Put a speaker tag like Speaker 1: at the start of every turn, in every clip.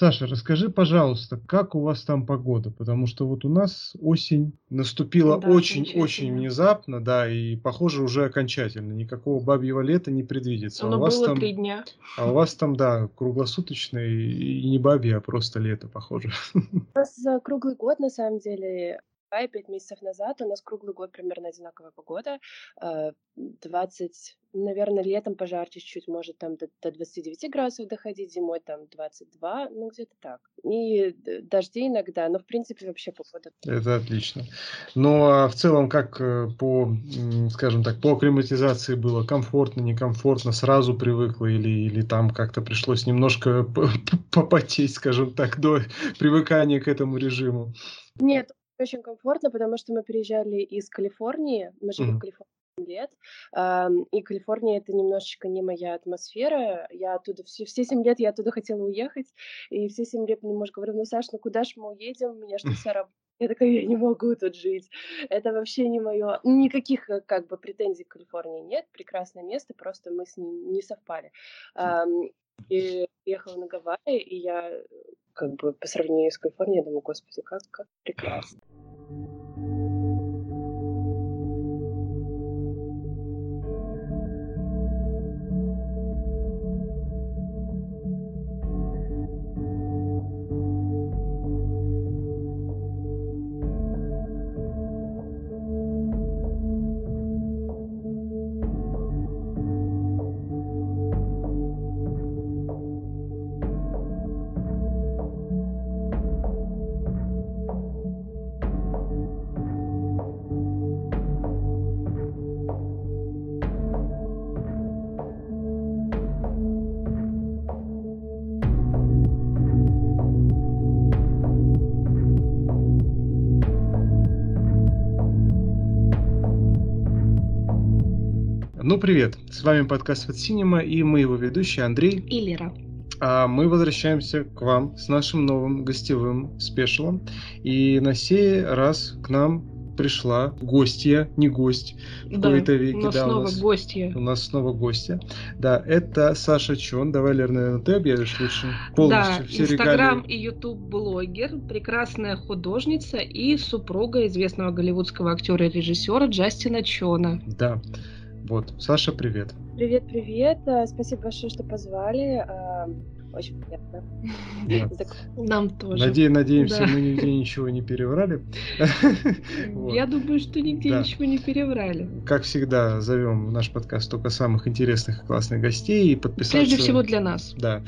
Speaker 1: Саша, расскажи, пожалуйста, как у вас там погода? Потому что вот у нас осень наступила очень-очень да, внезапно, да, и похоже уже окончательно. Никакого бабьего лета не предвидится.
Speaker 2: Оно
Speaker 1: а у вас
Speaker 2: было
Speaker 1: там,
Speaker 2: три дня.
Speaker 1: А у вас там, да, круглосуточное и не бабье, а просто лето, похоже.
Speaker 3: У нас круглый год, на самом деле, и пять месяцев назад у нас круглый год примерно одинаковая погода. 20, э, наверное, летом пожарче чуть-чуть, может там до, до 29 градусов доходить, зимой там 22, ну где-то так. И дожди иногда, но в принципе вообще погода.
Speaker 1: Это отлично. Ну а в целом как э, по, скажем так, по акклиматизации было? Комфортно, некомфортно? Сразу привыкла или, или там как-то пришлось немножко попотеть, скажем так, до привыкания к этому режиму?
Speaker 3: Нет, очень комфортно, потому что мы переезжали из Калифорнии, мы жили mm-hmm. в Калифорнии лет, и Калифорния это немножечко не моя атмосфера, я оттуда, все, все 7 лет я оттуда хотела уехать, и все 7 лет мне муж говорил, ну, Саш, ну куда ж мы уедем, у меня что вся работа, я такая, я не могу тут жить, это вообще не мое, никаких э, как бы претензий к Калифорнии нет, прекрасное место, просто мы с ним не совпали. И ехала на Гавайи, и я как бы по сравнению с Калифорнией, я думаю, господи, как, как прекрасно.
Speaker 1: Привет! С вами подкаст от Синема и мы его ведущие Андрей
Speaker 2: и Лера.
Speaker 1: А мы возвращаемся к вам с нашим новым гостевым спешалом. И на сей раз к нам пришла гостья, не гость в
Speaker 2: да, кои-то веке. У нас да, снова у нас, гостья.
Speaker 1: У нас снова гостья. Да, это Саша Чон. Давай, Лер, наверное, ты объявишь лучше полностью
Speaker 2: да, все Инстаграм и Ютуб блогер, прекрасная художница и супруга известного голливудского актера и режиссера Джастина Чона.
Speaker 1: Да. Вот, Саша, привет.
Speaker 3: Привет, привет. Э, спасибо большое, что позвали. Э, очень приятно.
Speaker 2: Да. Нам тоже.
Speaker 1: Наде- надеемся, да. мы нигде ничего не переврали.
Speaker 2: Я думаю, что нигде да. ничего не переврали.
Speaker 1: Как всегда, зовем в наш подкаст только самых интересных и классных гостей и подписаться.
Speaker 2: Прежде всего для нас.
Speaker 1: Да,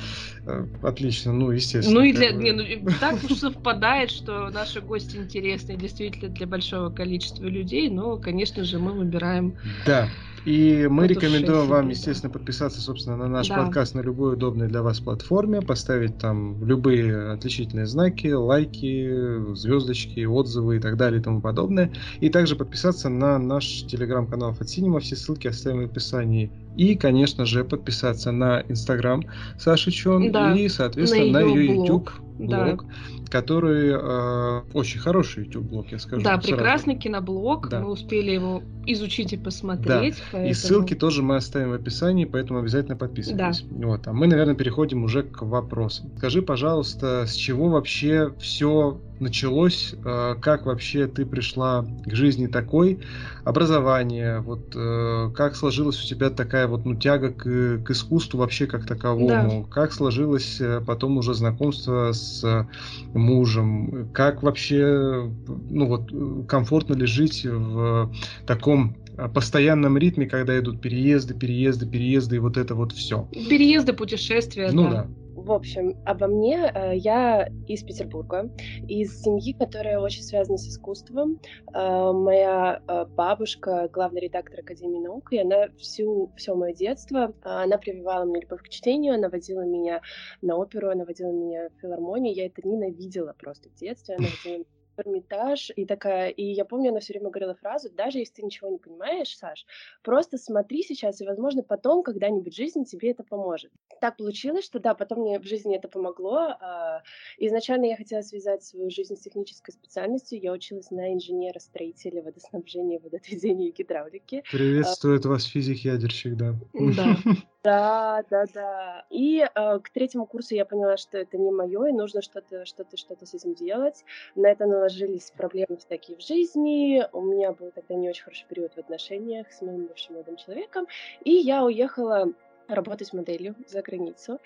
Speaker 1: э, отлично, ну естественно.
Speaker 2: Ну и для, не, ну, так уж совпадает, что наши гости интересны действительно для большого количества людей, но, конечно же, мы выбираем.
Speaker 1: Да. И мы рекомендуем вам, естественно, подписаться, собственно, на наш да. подкаст на любой удобной для вас платформе, поставить там любые отличительные знаки, лайки, звездочки, отзывы и так далее и тому подобное. И также подписаться на наш телеграм-канал Фатсинема, все ссылки оставим в описании. И, конечно же, подписаться на Инстаграм Саши Чон да, и, соответственно, на ее, YouTube блог, да. который э, очень хороший YouTube-блог, я скажу.
Speaker 2: Да, прекрасный киноблог, да. мы успели его изучить и посмотреть. Да.
Speaker 1: Поэтому... И ссылки тоже мы оставим в описании, поэтому обязательно подписывайтесь. Да. Вот, а мы, наверное, переходим уже к вопросам. Скажи, пожалуйста, с чего вообще все началось, э, как вообще ты пришла к жизни такой, образование, вот э, как сложилась у тебя такая вот ну тяга к, к искусству вообще как таковому, да. как сложилось э, потом уже знакомство с мужем, как вообще ну вот комфортно ли жить в таком постоянном ритме, когда идут переезды, переезды, переезды и вот это вот все.
Speaker 2: Переезды, путешествия.
Speaker 1: Ну да. да.
Speaker 3: В общем, обо мне э, я из Петербурга, из семьи, которая очень связана с искусством. Э, моя э, бабушка главный редактор Академии наук, и она всю все мое детство она прививала мне любовь к чтению, она водила меня на оперу, она водила меня в филармонию. Я это ненавидела просто в детстве. Она водила Эрмитаж, и такая, и я помню, она все время говорила фразу, даже если ты ничего не понимаешь, Саш, просто смотри сейчас, и, возможно, потом, когда-нибудь в жизни тебе это поможет. Так получилось, что да, потом мне в жизни это помогло. А, изначально я хотела связать свою жизнь с технической специальностью, я училась на инженера-строителя водоснабжения, водоотведения и гидравлики.
Speaker 1: Приветствует а, вас физик-ядерщик, да.
Speaker 2: Да.
Speaker 3: Да, да, да. И э, к третьему курсу я поняла, что это не мое, и нужно что-то, что-то, что-то с этим делать. На это наложились проблемы всякие в жизни. У меня был тогда не очень хороший период в отношениях с моим бывшим молодым человеком, и я уехала работать моделью за границу.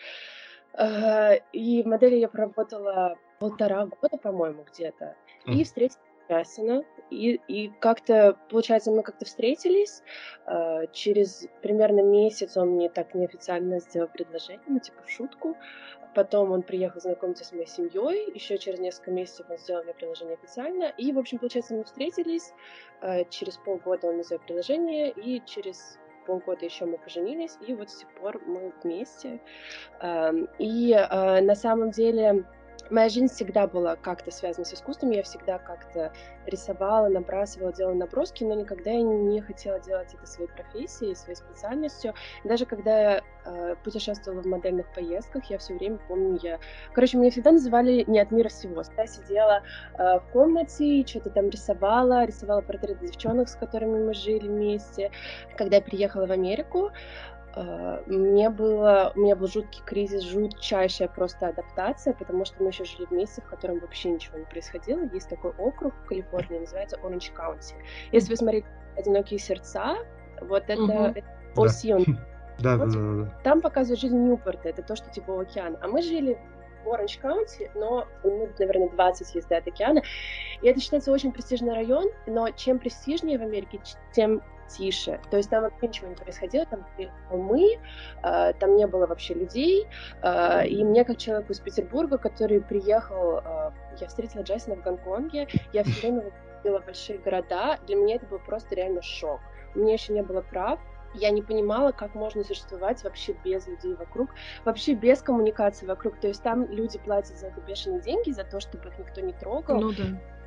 Speaker 3: Э, и модели я проработала полтора года, по-моему, где-то. И встретила Ясина. И, и как-то, получается, мы как-то встретились. Э, через примерно месяц он мне так неофициально сделал предложение, ну, типа, в шутку. Потом он приехал знакомиться с моей семьей. Еще через несколько месяцев он сделал мне предложение официально. И, в общем, получается, мы встретились. Э, через полгода он мне сделал предложение. И через полгода еще мы поженились, и вот с тех пор мы вместе. И э, на самом деле моя жизнь всегда была как-то связана с искусством, я всегда как-то рисовала, набрасывала, делала наброски, но никогда я не хотела делать это своей профессией, своей специальностью. даже когда я э, путешествовала в модельных поездках, я все время помню, я... Короче, меня всегда называли не от мира всего. Я сидела э, в комнате, что-то там рисовала, рисовала портреты девчонок, с которыми мы жили вместе. Когда я приехала в Америку, мне было, у меня был жуткий кризис, жутчайшая просто адаптация, потому что мы еще жили в месте, в котором вообще ничего не происходило. Есть такой округ в Калифорнии, называется Оранж Каунти. Если вы смотрите «Одинокие сердца», вот это, угу. это Осион.
Speaker 1: Да, да, да, да.
Speaker 3: Там показывают жизнь Ньюпорта, это то, что типа океан. А мы жили в Оранж Каунти, но, ну, наверное, 20 езды от океана. И это считается очень престижный район, но чем престижнее в Америке, тем тише. То есть там вообще ничего не происходило, там холмы, э, там не было вообще людей. Э, и мне, как человеку из Петербурга, который приехал, э, я встретила Джасина в Гонконге, я все время видела большие города, для меня это был просто реально шок. У меня еще не было прав, я не понимала, как можно существовать вообще без людей вокруг, вообще без коммуникации вокруг. То есть там люди платят за это бешеные деньги, за то, чтобы их никто не трогал.
Speaker 2: Ну да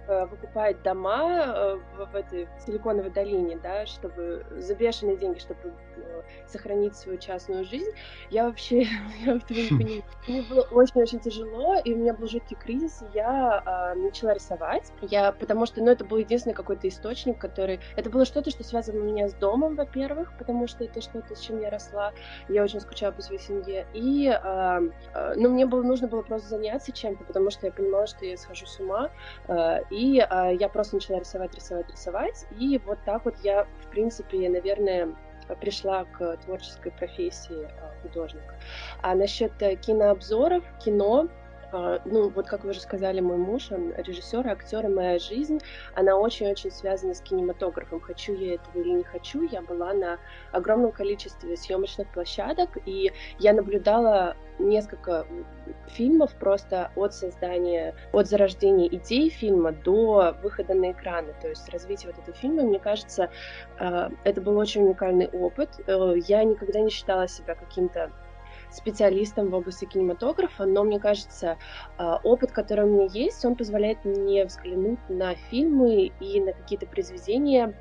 Speaker 3: выкупает дома э, в, в этой Силиконовой долине, да, чтобы за бешеные деньги, чтобы э, сохранить свою частную жизнь, я вообще я этого не понимаю. Мне было очень-очень тяжело, и у меня был жуткий кризис, и я э, начала рисовать, я, потому что, ну, это был единственный какой-то источник, который... Это было что-то, что связано у меня с домом, во-первых, потому что это что-то, с чем я росла, я очень скучала по своей семье, и, э, э, ну, мне было, нужно было просто заняться чем-то, потому что я понимала, что я схожу с ума, э, и и э, я просто начала рисовать, рисовать, рисовать. И вот так вот я, в принципе, наверное, пришла к творческой профессии э, художника. А насчет э, кинообзоров, кино, ну, вот как вы уже сказали, мой муж, он режиссер, актер, и моя жизнь, она очень-очень связана с кинематографом. Хочу я этого или не хочу, я была на огромном количестве съемочных площадок, и я наблюдала несколько фильмов просто от создания, от зарождения идеи фильма до выхода на экраны, то есть развитие вот этого фильма, мне кажется, а, это был очень уникальный опыт. Э, я никогда не считала себя каким-то специалистом в области кинематографа, но мне кажется, а, опыт, который у меня есть, он позволяет мне взглянуть на фильмы и на какие-то произведения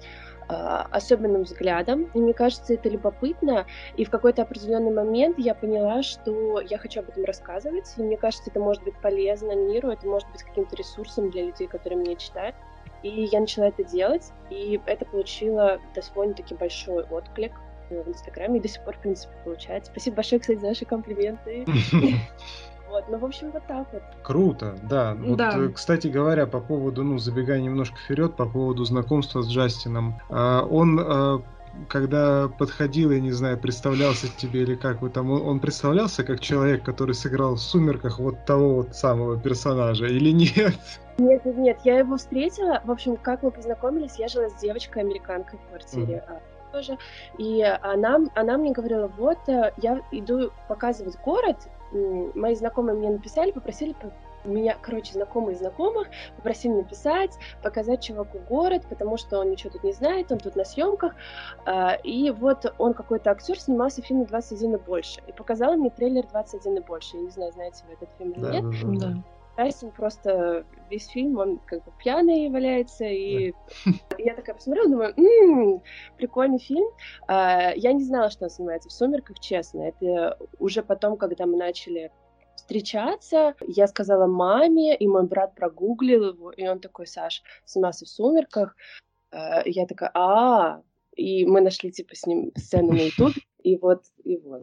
Speaker 3: а, особенным взглядом. И мне кажется, это любопытно. И в какой-то определенный момент я поняла, что я хочу об этом рассказывать. И мне кажется, это может быть полезно миру, это может быть каким-то ресурсом для людей, которые меня читают. И я начала это делать, и это получило довольно-таки большой отклик в Инстаграме и до сих пор, в принципе, получается. Спасибо большое, кстати, за ваши комплименты. Вот, ну, в общем, вот так вот.
Speaker 1: Круто, да. Вот, да. Э, кстати говоря, по поводу, ну, забегая немножко вперед, по поводу знакомства с Джастином. А, он а, когда подходил, я не знаю, представлялся тебе или как вы там, он представлялся как человек, который сыграл в «Сумерках» вот того вот самого персонажа или нет?
Speaker 3: Нет, нет, нет, я его встретила, в общем, как мы познакомились, я жила с девочкой-американкой в квартире, mm тоже. И она, она мне говорила, вот, э, я иду показывать город, мои знакомые мне написали, попросили меня, короче, знакомые знакомых попросили написать, показать чуваку город, потому что он ничего тут не знает, он тут на съемках. А, и вот он какой-то актер снимался в фильме «21 и больше». И показал мне трейлер «21 и больше». Я не знаю, знаете вы этот фильм или да, нет. Да, да. Тайсон просто весь фильм, он как бы пьяный валяется, и я такая посмотрела, думаю, м-м, прикольный фильм. А, я не знала, что он снимается в «Сумерках», честно. Это уже потом, когда мы начали встречаться, я сказала маме, и мой брат прогуглил его, и он такой, Саш, снимался в «Сумерках», а, я такая, а, и мы нашли, типа, с ним сцену на YouTube, И вот, и вот.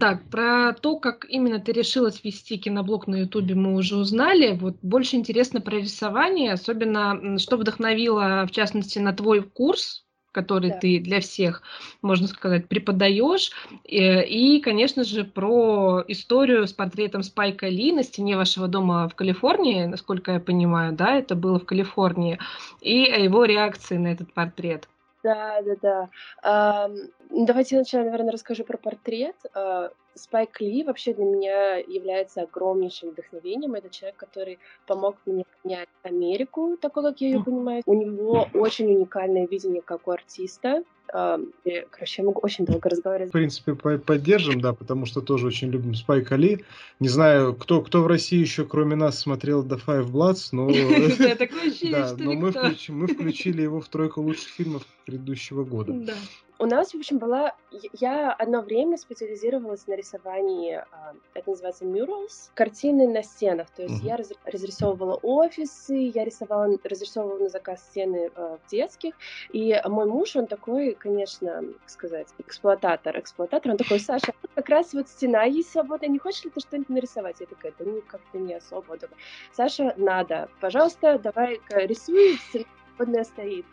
Speaker 2: Так, про то, как именно ты решила свести киноблог на Ютубе, мы уже узнали. Вот больше интересно про рисование, особенно что вдохновило, в частности, на твой курс, который да. ты для всех, можно сказать, преподаешь. И, и, конечно же, про историю с портретом Спайка Ли на стене вашего дома в Калифорнии, насколько я понимаю, да, это было в Калифорнии, и его реакции на этот портрет.
Speaker 3: Да, да, да. А, давайте сначала, наверное, расскажу про портрет. А, Спайк Ли вообще для меня является огромнейшим вдохновением. Это человек, который помог мне понять Америку, такой, как я ее понимаю. У него очень уникальное видение как у артиста. И, короче, я могу очень долго разговаривать.
Speaker 1: В принципе, поддержим, да, потому что тоже очень любим Спайк Али. Не знаю, кто, кто в России еще, кроме нас, смотрел The Five Bloods, но... Да, но мы включили его в тройку лучших фильмов предыдущего года.
Speaker 3: У нас, в общем, была... Я одно время специализировалась на рисовании, а, это называется murals, картины на стенах. То есть mm-hmm. я раз, разрисовывала офисы, я рисовала, разрисовывала на заказ стены э, в детских. И мой муж, он такой, конечно, как сказать, эксплуататор. Эксплуататор, он такой, Саша, как раз вот стена есть свободная, не хочешь ли ты что-нибудь нарисовать? Я такая, да ну как-то не особо. Саша, надо, пожалуйста, давай рисуй свободная стоит.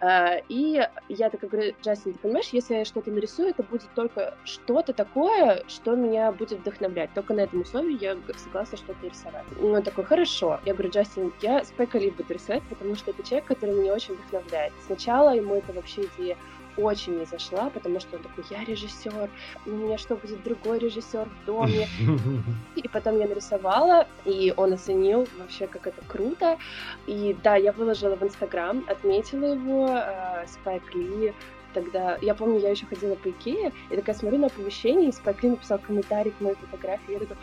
Speaker 3: А, и я так говорю, Джастин, ты понимаешь, если я что-то нарисую, это будет только что-то такое, что меня будет вдохновлять. Только на этом условии я согласна что-то рисовать. И он такой, хорошо. Я говорю, Джастин, я Спайка Ли рисовать, потому что это человек, который меня очень вдохновляет. Сначала ему это вообще идея очень не зашла, потому что он такой, я режиссер, у меня что, будет другой режиссер в доме? И потом я нарисовала, и он оценил вообще, как это круто. И да, я выложила в Инстаграм, отметила его, э, Спайк Ли, тогда, я помню, я еще ходила по Икее, и такая смотрю на оповещение, и Спайк Ли написал комментарий к моей фотографии, я такая,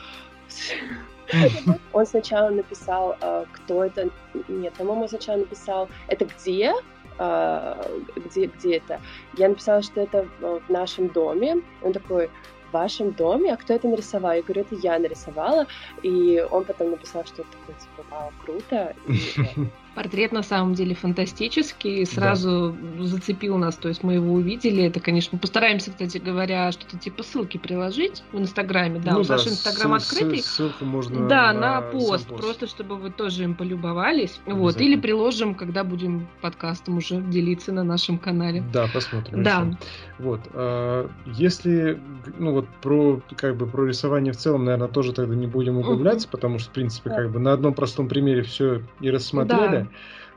Speaker 3: он сначала написал, э, кто это, нет, по-моему, сначала написал, это где, где, где это. Я написала, что это в нашем доме. Он такой, в вашем доме? А кто это нарисовал? Я говорю, это я нарисовала. И он потом написал, что это такое, типа, вау, круто. И,
Speaker 2: Портрет на самом деле фантастический, сразу да. зацепил нас, то есть мы его увидели. Это, конечно, постараемся, кстати говоря, что-то типа ссылки приложить в Инстаграме. Да, ну, у да, Саши Инстаграм открытый.
Speaker 1: Ссылку можно
Speaker 2: Да, на, на пост, пост, просто чтобы вы тоже им полюбовались. Вот, или приложим, когда будем подкастом уже делиться на нашем канале.
Speaker 1: Да, посмотрим. Да. Еще. Вот, а, если, ну вот про как бы про рисование в целом, наверное, тоже тогда не будем углубляться, потому что в принципе как бы на одном простом примере все и рассмотрели. Да.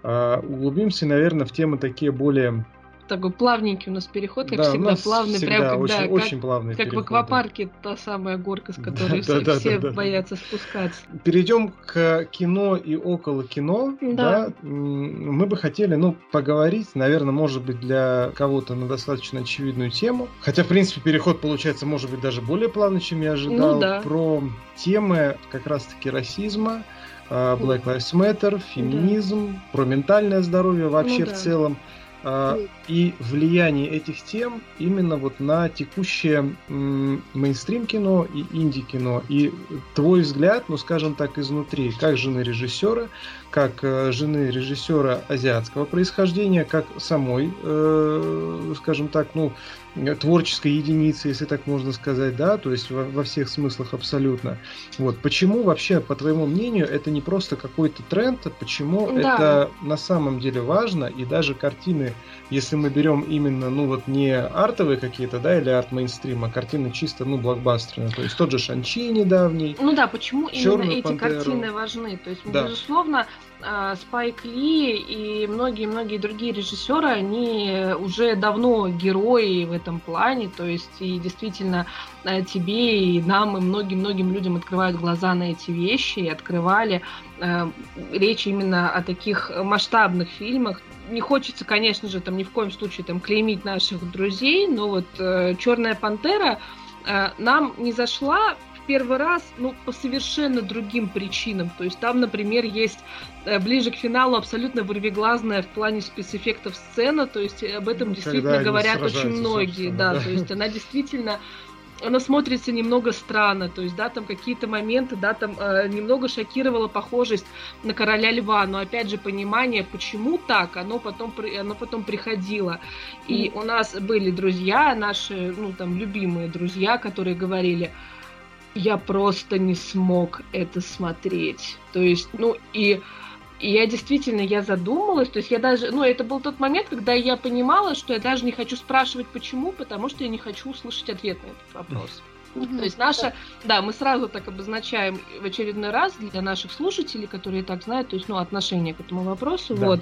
Speaker 1: А, углубимся, наверное, в темы такие более
Speaker 2: такой плавненький у нас переход, как да, всегда, плавный,
Speaker 1: всегда
Speaker 2: прям
Speaker 1: очень, как, очень плавный
Speaker 2: как переход, в аквапарке да. та самая горка, с которой да, все, да, все да, боятся да. спускаться.
Speaker 1: Перейдем к кино и около кино. Да. да. Мы бы хотели, ну, поговорить, наверное, может быть, для кого-то на достаточно очевидную тему. Хотя, в принципе, переход получается, может быть, даже более плавный, чем я ожидал. Ну, да. Про темы как раз-таки расизма, Black Lives Matter, феминизм, да. про ментальное здоровье вообще ну, да. в целом. А, и влияние этих тем именно вот на текущее мейнстрим кино и инди кино. И твой взгляд, ну скажем так, изнутри, как жены режиссера, как э, жены режиссера азиатского происхождения, как самой, э, скажем так, ну, творческой единицы, если так можно сказать, да, то есть во, во всех смыслах абсолютно. Вот почему вообще, по твоему мнению, это не просто какой-то тренд, а почему да. это на самом деле важно и даже картины, если мы берем именно, ну вот не артовые какие-то, да, или арт мейнстрим, а картины чисто, ну блокбастерные, то есть тот же Шанчи недавний.
Speaker 2: Ну да, почему именно эти Пантеру. картины важны? То есть, да. безусловно, Спайк Ли и многие-многие другие режиссеры, они уже давно герои в этом плане, то есть и действительно э, тебе и нам и многим-многим людям открывают глаза на эти вещи и открывали э, речь именно о таких масштабных фильмах. Не хочется, конечно же, там ни в коем случае там клеймить наших друзей, но вот э, Черная пантера нам не зашла первый раз, ну, по совершенно другим причинам. То есть там, например, есть э, ближе к финалу абсолютно вырвиглазная в плане спецэффектов сцена, то есть об этом действительно говорят очень многие, да, да, то есть она действительно она смотрится немного странно, то есть, да, там какие-то моменты, да, там э, немного шокировала похожесть на короля льва, но опять же понимание, почему так, оно потом, оно потом приходило. И mm. у нас были друзья, наши, ну, там, любимые друзья, которые говорили, я просто не смог это смотреть. То есть, ну, и и я действительно, я задумалась, то есть я даже, ну, это был тот момент, когда я понимала, что я даже не хочу спрашивать, почему, потому что я не хочу услышать ответ на этот вопрос. Mm-hmm. То есть наша, да, мы сразу так обозначаем в очередной раз для наших слушателей, которые так знают, то есть, ну, отношение к этому вопросу, да. вот,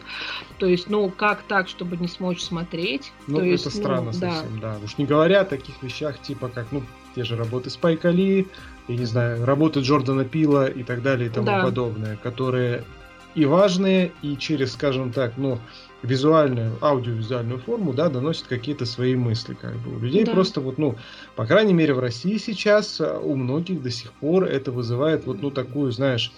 Speaker 2: то есть, ну, как так, чтобы не смочь смотреть?
Speaker 1: Ну,
Speaker 2: то
Speaker 1: это есть, странно ну, совсем, да. да. Уж не говоря о таких вещах, типа, как, ну, те же работы Спайка Ли, я не знаю, работы Джордана Пила и так далее и тому да. подобное, которые и важные, и через, скажем так, ну, визуальную, аудиовизуальную форму, да, доносят какие-то свои мысли, как бы. У людей да. просто вот, ну, по крайней мере, в России сейчас а, у многих до сих пор это вызывает вот, ну, такую, знаешь,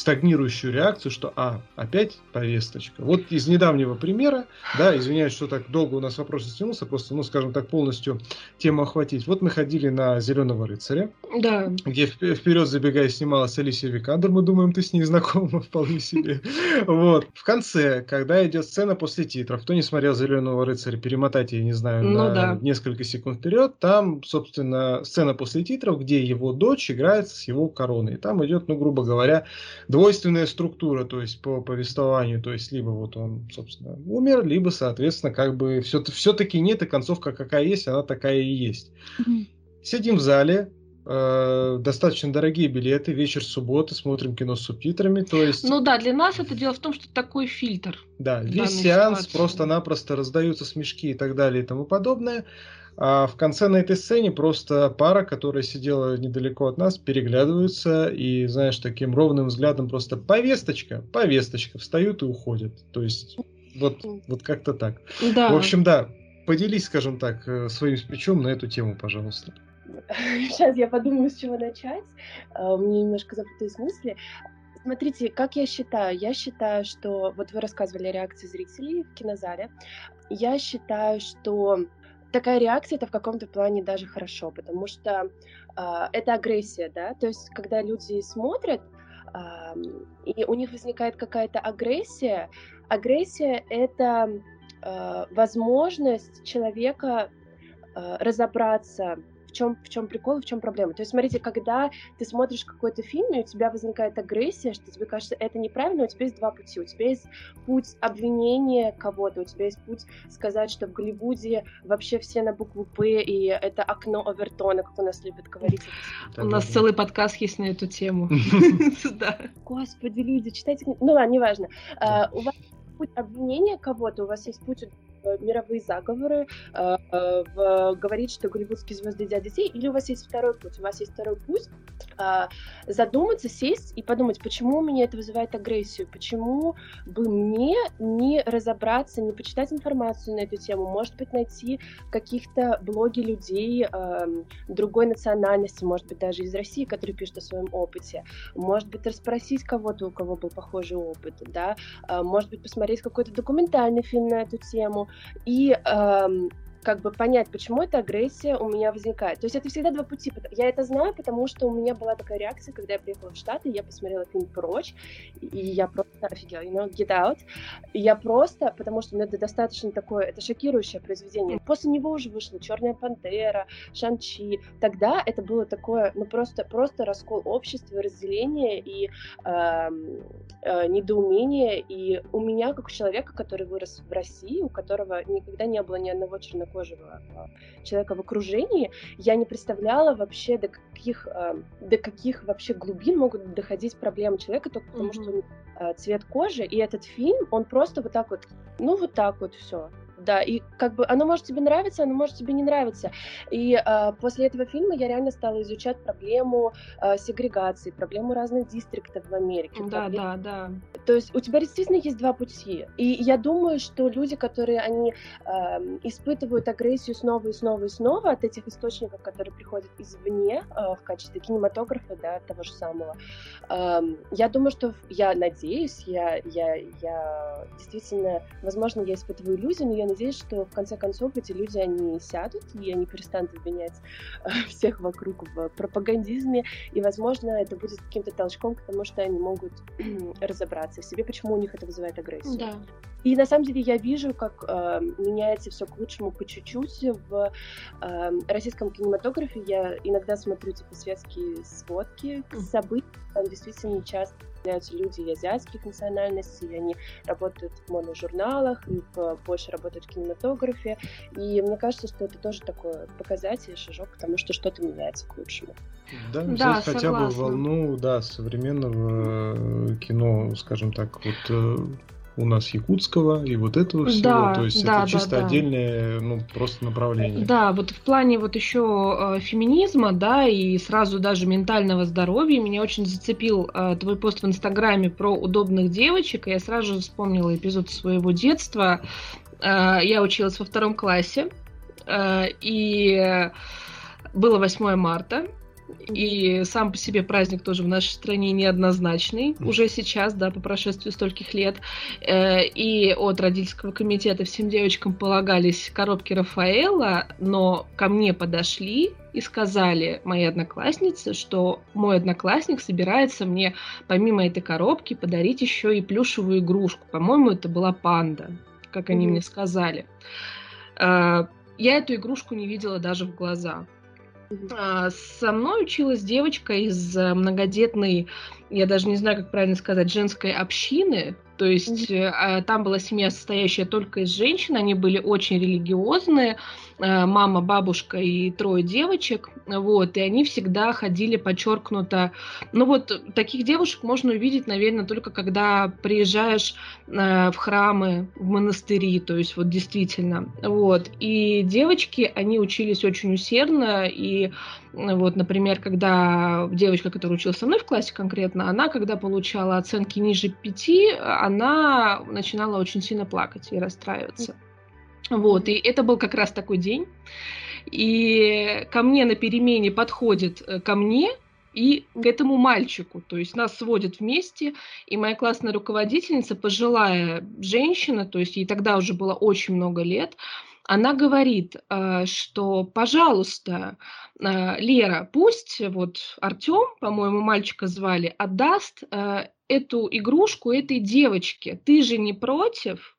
Speaker 1: стагнирующую реакцию, что, а, опять повесточка. Вот из недавнего примера, да, извиняюсь, что так долго у нас вопрос растянулся, просто, ну, скажем так, полностью тему охватить. Вот мы ходили на «Зеленого рыцаря»,
Speaker 2: да.
Speaker 1: где вперед забегая снималась Алисия Викандер, мы думаем, ты с ней знакома вполне себе. Вот. В конце, когда идет сцена после титров, кто не смотрел «Зеленого рыцаря», перемотайте, я не знаю, ну, на да. несколько секунд вперед, там, собственно, сцена после титров, где его дочь играет с его короной. Там идет, ну, грубо говоря, двойственная структура, то есть по повествованию, то есть либо вот он, собственно, умер, либо, соответственно, как бы все, все-таки нет, и концовка какая есть, она такая и есть. Mm-hmm. Сидим в зале, э, достаточно дорогие билеты, вечер субботы, смотрим кино с субтитрами, то есть...
Speaker 2: Ну да, для нас это дело в том, что такой фильтр.
Speaker 1: Да, весь сеанс просто-напросто раздаются смешки и так далее и тому подобное. А в конце на этой сцене просто пара, которая сидела недалеко от нас, переглядываются и, знаешь, таким ровным взглядом просто повесточка, повесточка, встают и уходят. То есть вот, вот как-то так. Да. В общем, да, поделись, скажем так, э, своим спичом на эту тему, пожалуйста.
Speaker 3: Сейчас я подумаю, с чего начать. А, мне немножко запутались мысли. Смотрите, как я считаю? Я считаю, что... Вот вы рассказывали о реакции зрителей в кинозале. Я считаю, что такая реакция это в каком-то плане даже хорошо, потому что э, это агрессия, да, то есть когда люди смотрят э, и у них возникает какая-то агрессия, агрессия это э, возможность человека э, разобраться в чем, в чем прикол и в чем проблема. То есть, смотрите, когда ты смотришь какой-то фильм, и у тебя возникает агрессия, что тебе кажется, это неправильно, у тебя есть два пути. У тебя есть путь обвинения кого-то, у тебя есть путь сказать, что в Голливуде вообще все на букву «П», и это окно Овертона, как у нас любят говорить.
Speaker 2: У нас целый подкаст есть на эту тему.
Speaker 3: Господи, люди, читайте... Ну ладно, неважно. А, у вас путь обвинения кого-то, у вас есть путь мировые заговоры, э, э, говорить, что голливудские звезды едят детей, или у вас есть второй путь? У вас есть второй путь задуматься, сесть и подумать, почему у меня это вызывает агрессию, почему бы мне не разобраться, не почитать информацию на эту тему, может быть, найти каких-то блоги людей э, другой национальности, может быть, даже из России, которые пишут о своем опыте, может быть, расспросить кого-то, у кого был похожий опыт, да, э, может быть, посмотреть какой-то документальный фильм на эту тему, и эм, как бы понять, почему эта агрессия у меня возникает. То есть это всегда два пути. Я это знаю, потому что у меня была такая реакция, когда я приехала в Штаты, я посмотрела фильм «Прочь», и я просто офигела, you know, «Get Out». И я просто, потому что ну, это достаточно такое, это шокирующее произведение. После него уже вышла «Черная пантера», «Шанчи». Тогда это было такое, ну просто, просто раскол общества, разделение и э, э, недоумение. И у меня, как у человека, который вырос в России, у которого никогда не было ни одного черного темнокожего а, человека в окружении, я не представляла вообще, до каких, а, до каких вообще глубин могут доходить проблемы человека только потому, mm-hmm. что он а, цвет кожи. И этот фильм, он просто вот так вот, ну вот так вот все да, и как бы оно может тебе нравиться, оно может тебе не нравиться. И э, после этого фильма я реально стала изучать проблему э, сегрегации, проблему разных дистриктов в Америке.
Speaker 2: Да, проблем... да, да.
Speaker 3: То есть у тебя действительно есть два пути. И я думаю, что люди, которые они э, испытывают агрессию снова и снова и снова от этих источников, которые приходят извне э, в качестве кинематографа, да, того же самого, э, я думаю, что я надеюсь, я, я, я действительно, возможно, я испытываю иллюзию, но я надеюсь, что в конце концов эти люди, они сядут, и они перестанут обвинять э, всех вокруг в пропагандизме, и, возможно, это будет каким-то толчком к тому, что они могут разобраться в себе, почему у них это вызывает агрессию. Да. И на самом деле я вижу, как э, меняется все к лучшему по чуть-чуть в э, российском кинематографе. Я иногда смотрю типа светские сводки событий, там действительно часто появляются люди и азиатских национальностей, и они работают в моножурналах, и в, больше работают в кинематографе. И мне кажется, что это тоже такой показатель, шажок, потому что что-то меняется к лучшему.
Speaker 1: Да, да хотя бы волну да, современного э, кино, скажем так, вот э, у нас якутского и вот этого всего. Да, То есть да, это чисто да, да. отдельное, ну, просто направление.
Speaker 2: Да, вот в плане вот еще э, феминизма, да, и сразу даже ментального здоровья меня очень зацепил э, твой пост в Инстаграме про удобных девочек, и я сразу же вспомнила эпизод своего детства. Э, я училась во втором классе, э, и было 8 марта, и сам по себе праздник тоже в нашей стране неоднозначный уже сейчас, да, по прошествии стольких лет. Э, и от родительского комитета всем девочкам полагались коробки Рафаэла, но ко мне подошли и сказали мои одноклассницы, что мой одноклассник собирается мне помимо этой коробки подарить еще и плюшевую игрушку. По-моему, это была панда, как они mm-hmm. мне сказали. Э, я эту игрушку не видела даже в глаза. А, со мной училась девочка из э, многодетной, я даже не знаю, как правильно сказать, женской общины. То есть mm-hmm. там была семья, состоящая только из женщин, они были очень религиозные, э, мама, бабушка и трое девочек, вот, и они всегда ходили подчеркнуто. Ну вот, таких девушек можно увидеть, наверное, только когда приезжаешь в храмы, в монастыри, то есть вот действительно, вот. И девочки, они учились очень усердно, и вот, например, когда девочка, которая училась со мной в классе конкретно, она, когда получала оценки ниже пяти, она начинала очень сильно плакать и расстраиваться. Вот, и это был как раз такой день. И ко мне на перемене подходит э, ко мне и к этому мальчику. То есть нас сводят вместе, и моя классная руководительница, пожилая женщина, то есть ей тогда уже было очень много лет, она говорит, э, что, пожалуйста, э, Лера, пусть вот Артем, по-моему, мальчика звали, отдаст э, эту игрушку этой девочке. Ты же не против?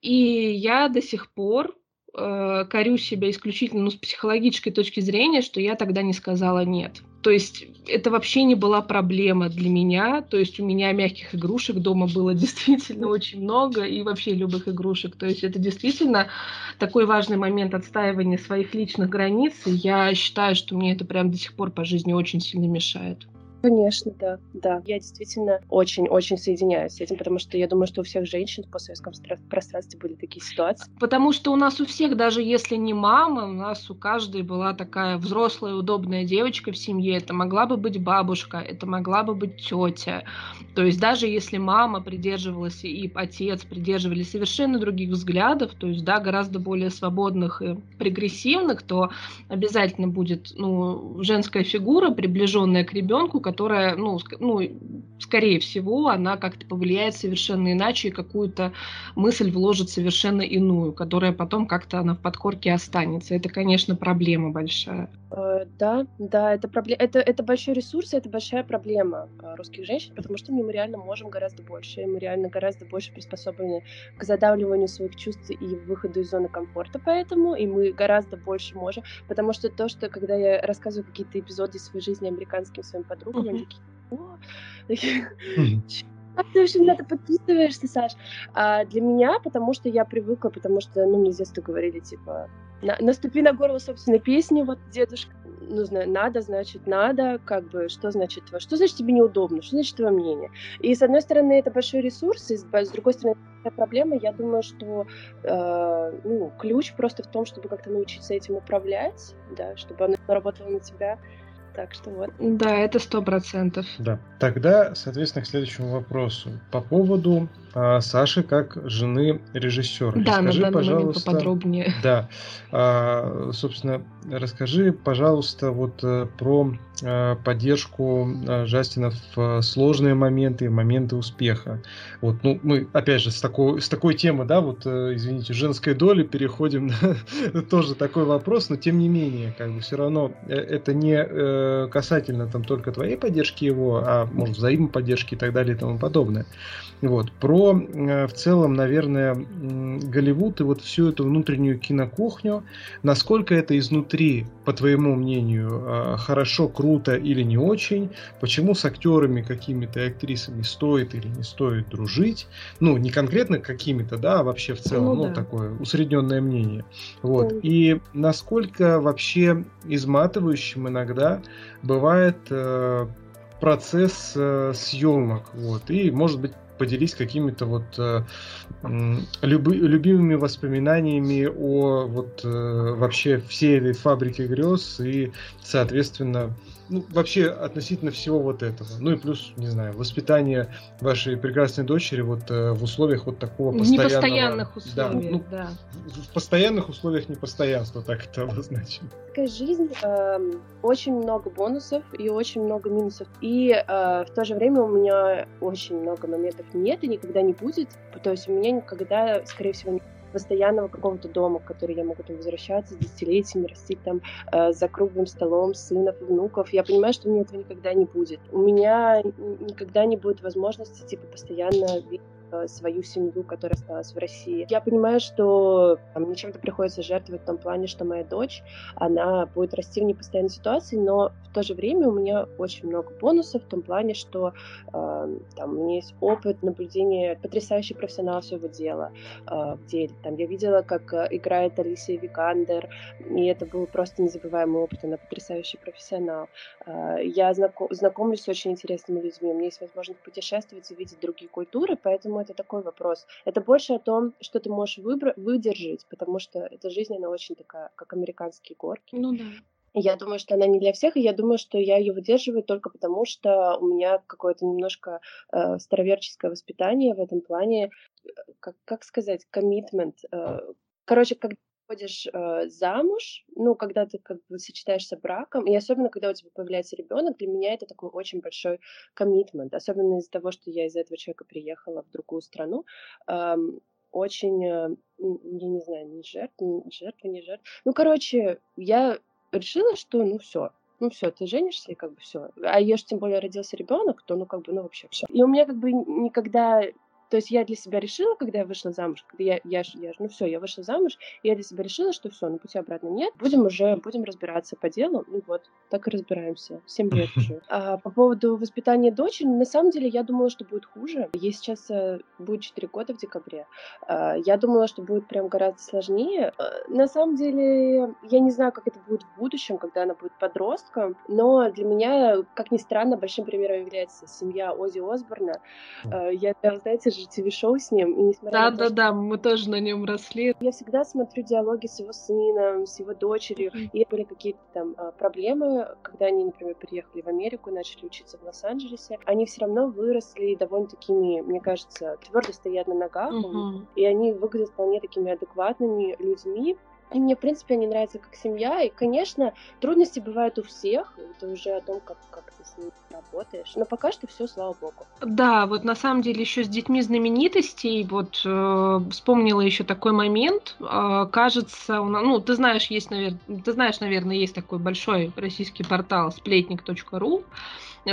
Speaker 2: И я до сих пор корю себя исключительно ну, с психологической точки зрения, что я тогда не сказала нет. То есть это вообще не была проблема для меня. То есть у меня мягких игрушек дома было действительно очень много и вообще любых игрушек. То есть это действительно такой важный момент отстаивания своих личных границ. И я считаю, что мне это прям до сих пор по жизни очень сильно мешает.
Speaker 3: Конечно, да, да. Я действительно очень-очень соединяюсь с этим, потому что я думаю, что у всех женщин в постсоветском пространстве были такие ситуации.
Speaker 2: Потому что у нас у всех, даже если не мама, у нас у каждой была такая взрослая, удобная девочка в семье. Это могла бы быть бабушка, это могла бы быть тетя. То есть даже если мама придерживалась и отец придерживались совершенно других взглядов, то есть, да, гораздо более свободных и прогрессивных, то обязательно будет, ну, женская фигура, приближенная к ребенку, которая, ну, ну, скорее всего, она как-то повлияет совершенно иначе и какую-то мысль вложит совершенно иную, которая потом как-то она в подкорке останется. Это, конечно, проблема большая.
Speaker 3: Э, да, да, это, проблема, это, это большой ресурс, это большая проблема э, русских женщин, потому что мы реально можем гораздо больше, мы реально гораздо больше приспособлены к задавливанию своих чувств и выходу из зоны комфорта, поэтому, и мы гораздо больше можем, потому что то, что когда я рассказываю какие-то эпизоды из своей жизни американским своим подругам, такие, о, как ты вообще на это подписываешься, Саш? А для меня, потому что я привыкла, потому что, ну, мне с детства говорили, типа, на, наступи на горло собственной песни, вот дедушка, ну, надо, значит, надо, как бы, что значит, что значит тебе неудобно, что значит твое мнение. И, с одной стороны, это большой ресурс, и с другой стороны, это проблема, я думаю, что, э, ну, ключ просто в том, чтобы как-то научиться этим управлять, да, чтобы оно работало на тебя, Так что вот.
Speaker 2: Да, это сто процентов.
Speaker 1: Да. Тогда, соответственно, к следующему вопросу. По поводу а, Саши как жены режиссера.
Speaker 2: Да, расскажи, на данный пожалуйста, поподробнее.
Speaker 1: Да. А, собственно, расскажи, пожалуйста, вот а, про а, поддержку а, Жастина в сложные моменты, моменты успеха. Вот, ну, мы, опять же, с такой, с такой темы, да, вот, э, извините, женской доли переходим на тоже такой вопрос, но тем не менее, как бы все равно э, это не э, касательно там только твоей поддержки его, а может взаимоподдержки и так далее и тому подобное. Вот. Про э, в целом, наверное, Голливуд и вот всю эту внутреннюю кинокухню, насколько это изнутри, по твоему мнению, э, хорошо, круто или не очень, почему с актерами какими-то и актрисами стоит или не стоит дружить, ну, не конкретно какими-то, да, а вообще в целом, ну, ну да. такое усредненное мнение. Вот. И насколько вообще изматывающим иногда бывает э, процесс э, съемок, вот, и, может быть, поделись какими-то вот э, люби, любимыми воспоминаниями о вот э, вообще всей этой фабрике грез и, соответственно, ну, вообще относительно всего вот этого. Ну и плюс, не знаю, воспитание вашей прекрасной дочери вот э, в условиях вот такого постоянного...
Speaker 2: Непостоянных условиях, да. Ну, да.
Speaker 1: В постоянных условиях непостоянства, так это обозначим.
Speaker 3: Такая жизнь, э, очень много бонусов и очень много минусов. И э, в то же время у меня очень много моментов нет и никогда не будет. То есть у меня никогда, скорее всего, не постоянного какого-то дома, в который я могу там возвращаться десятилетиями, растить там э, за круглым столом сынов и внуков. Я понимаю, что у меня этого никогда не будет. У меня никогда не будет возможности типа постоянно Э, свою семью, которая осталась в России. Я понимаю, что мне чем-то приходится жертвовать в том плане, что моя дочь, она будет расти в непостоянной ситуации, но в то же время у меня очень много бонусов в том плане, что э, там, у меня есть опыт наблюдения потрясающий профессионал своего дела, э, где там я видела, как э, играет Алисия Викандер, и это был просто незабываемый опыт, она потрясающий профессионал. Э, я знаком, знакомлюсь с очень интересными людьми, у меня есть возможность путешествовать и видеть другие культуры, поэтому Поэтому это такой вопрос. Это больше о том, что ты можешь выбра- выдержать, потому что эта жизнь, она очень такая, как американские горки.
Speaker 2: Ну да.
Speaker 3: Я думаю, что она не для всех, и я думаю, что я ее выдерживаю только потому, что у меня какое-то немножко э, староверческое воспитание в этом плане, э, как, как сказать, коммитмент. Э, короче, как выходишь э, замуж, ну, когда ты как бы сочетаешься браком, и особенно, когда у тебя появляется ребенок, для меня это такой очень большой коммитмент, особенно из-за того, что я из этого человека приехала в другую страну, э, очень, э, я не знаю, не жертва, не жертва, не жертва. Ну, короче, я решила, что, ну, все, ну все, ты женишься, и как бы все. А ешь тем более родился ребенок, то ну как бы, ну вообще все. И у меня как бы никогда то есть я для себя решила, когда я вышла замуж, когда я, я, я ну все, я вышла замуж, и я для себя решила, что все, на пути обратно нет, будем уже, будем разбираться по делу, ну вот, так и разбираемся, семь лет уже. А по поводу воспитания дочери, на самом деле я думала, что будет хуже. Ей сейчас э, будет 4 года в декабре. А, я думала, что будет прям гораздо сложнее. А, на самом деле, я не знаю, как это будет в будущем, когда она будет подростком, но для меня, как ни странно, большим примером является семья Ози Осборна. А, я, знаете, же ТВ-шоу с ним, и несмотря
Speaker 2: да, на то, да, что... да, мы тоже на нем росли.
Speaker 3: Я всегда смотрю диалоги с его сыном, с его дочерью, и были какие-то там а, проблемы, когда они, например, приехали в Америку, начали учиться в Лос-Анджелесе, они все равно выросли довольно такими, мне кажется, твердо стоят на ногах, mm-hmm. и они выглядят вполне такими адекватными людьми, и мне, в принципе, они нравятся как семья. И, конечно, трудности бывают у всех. Это уже о том, как, как ты с ними работаешь. Но пока что все, слава богу.
Speaker 2: Да, вот на самом деле еще с детьми знаменитостей, вот э, вспомнила еще такой момент. Э, кажется, у нас, ну, ты знаешь, есть, наверное, ты знаешь, наверное, есть такой большой российский портал сплетник.ру.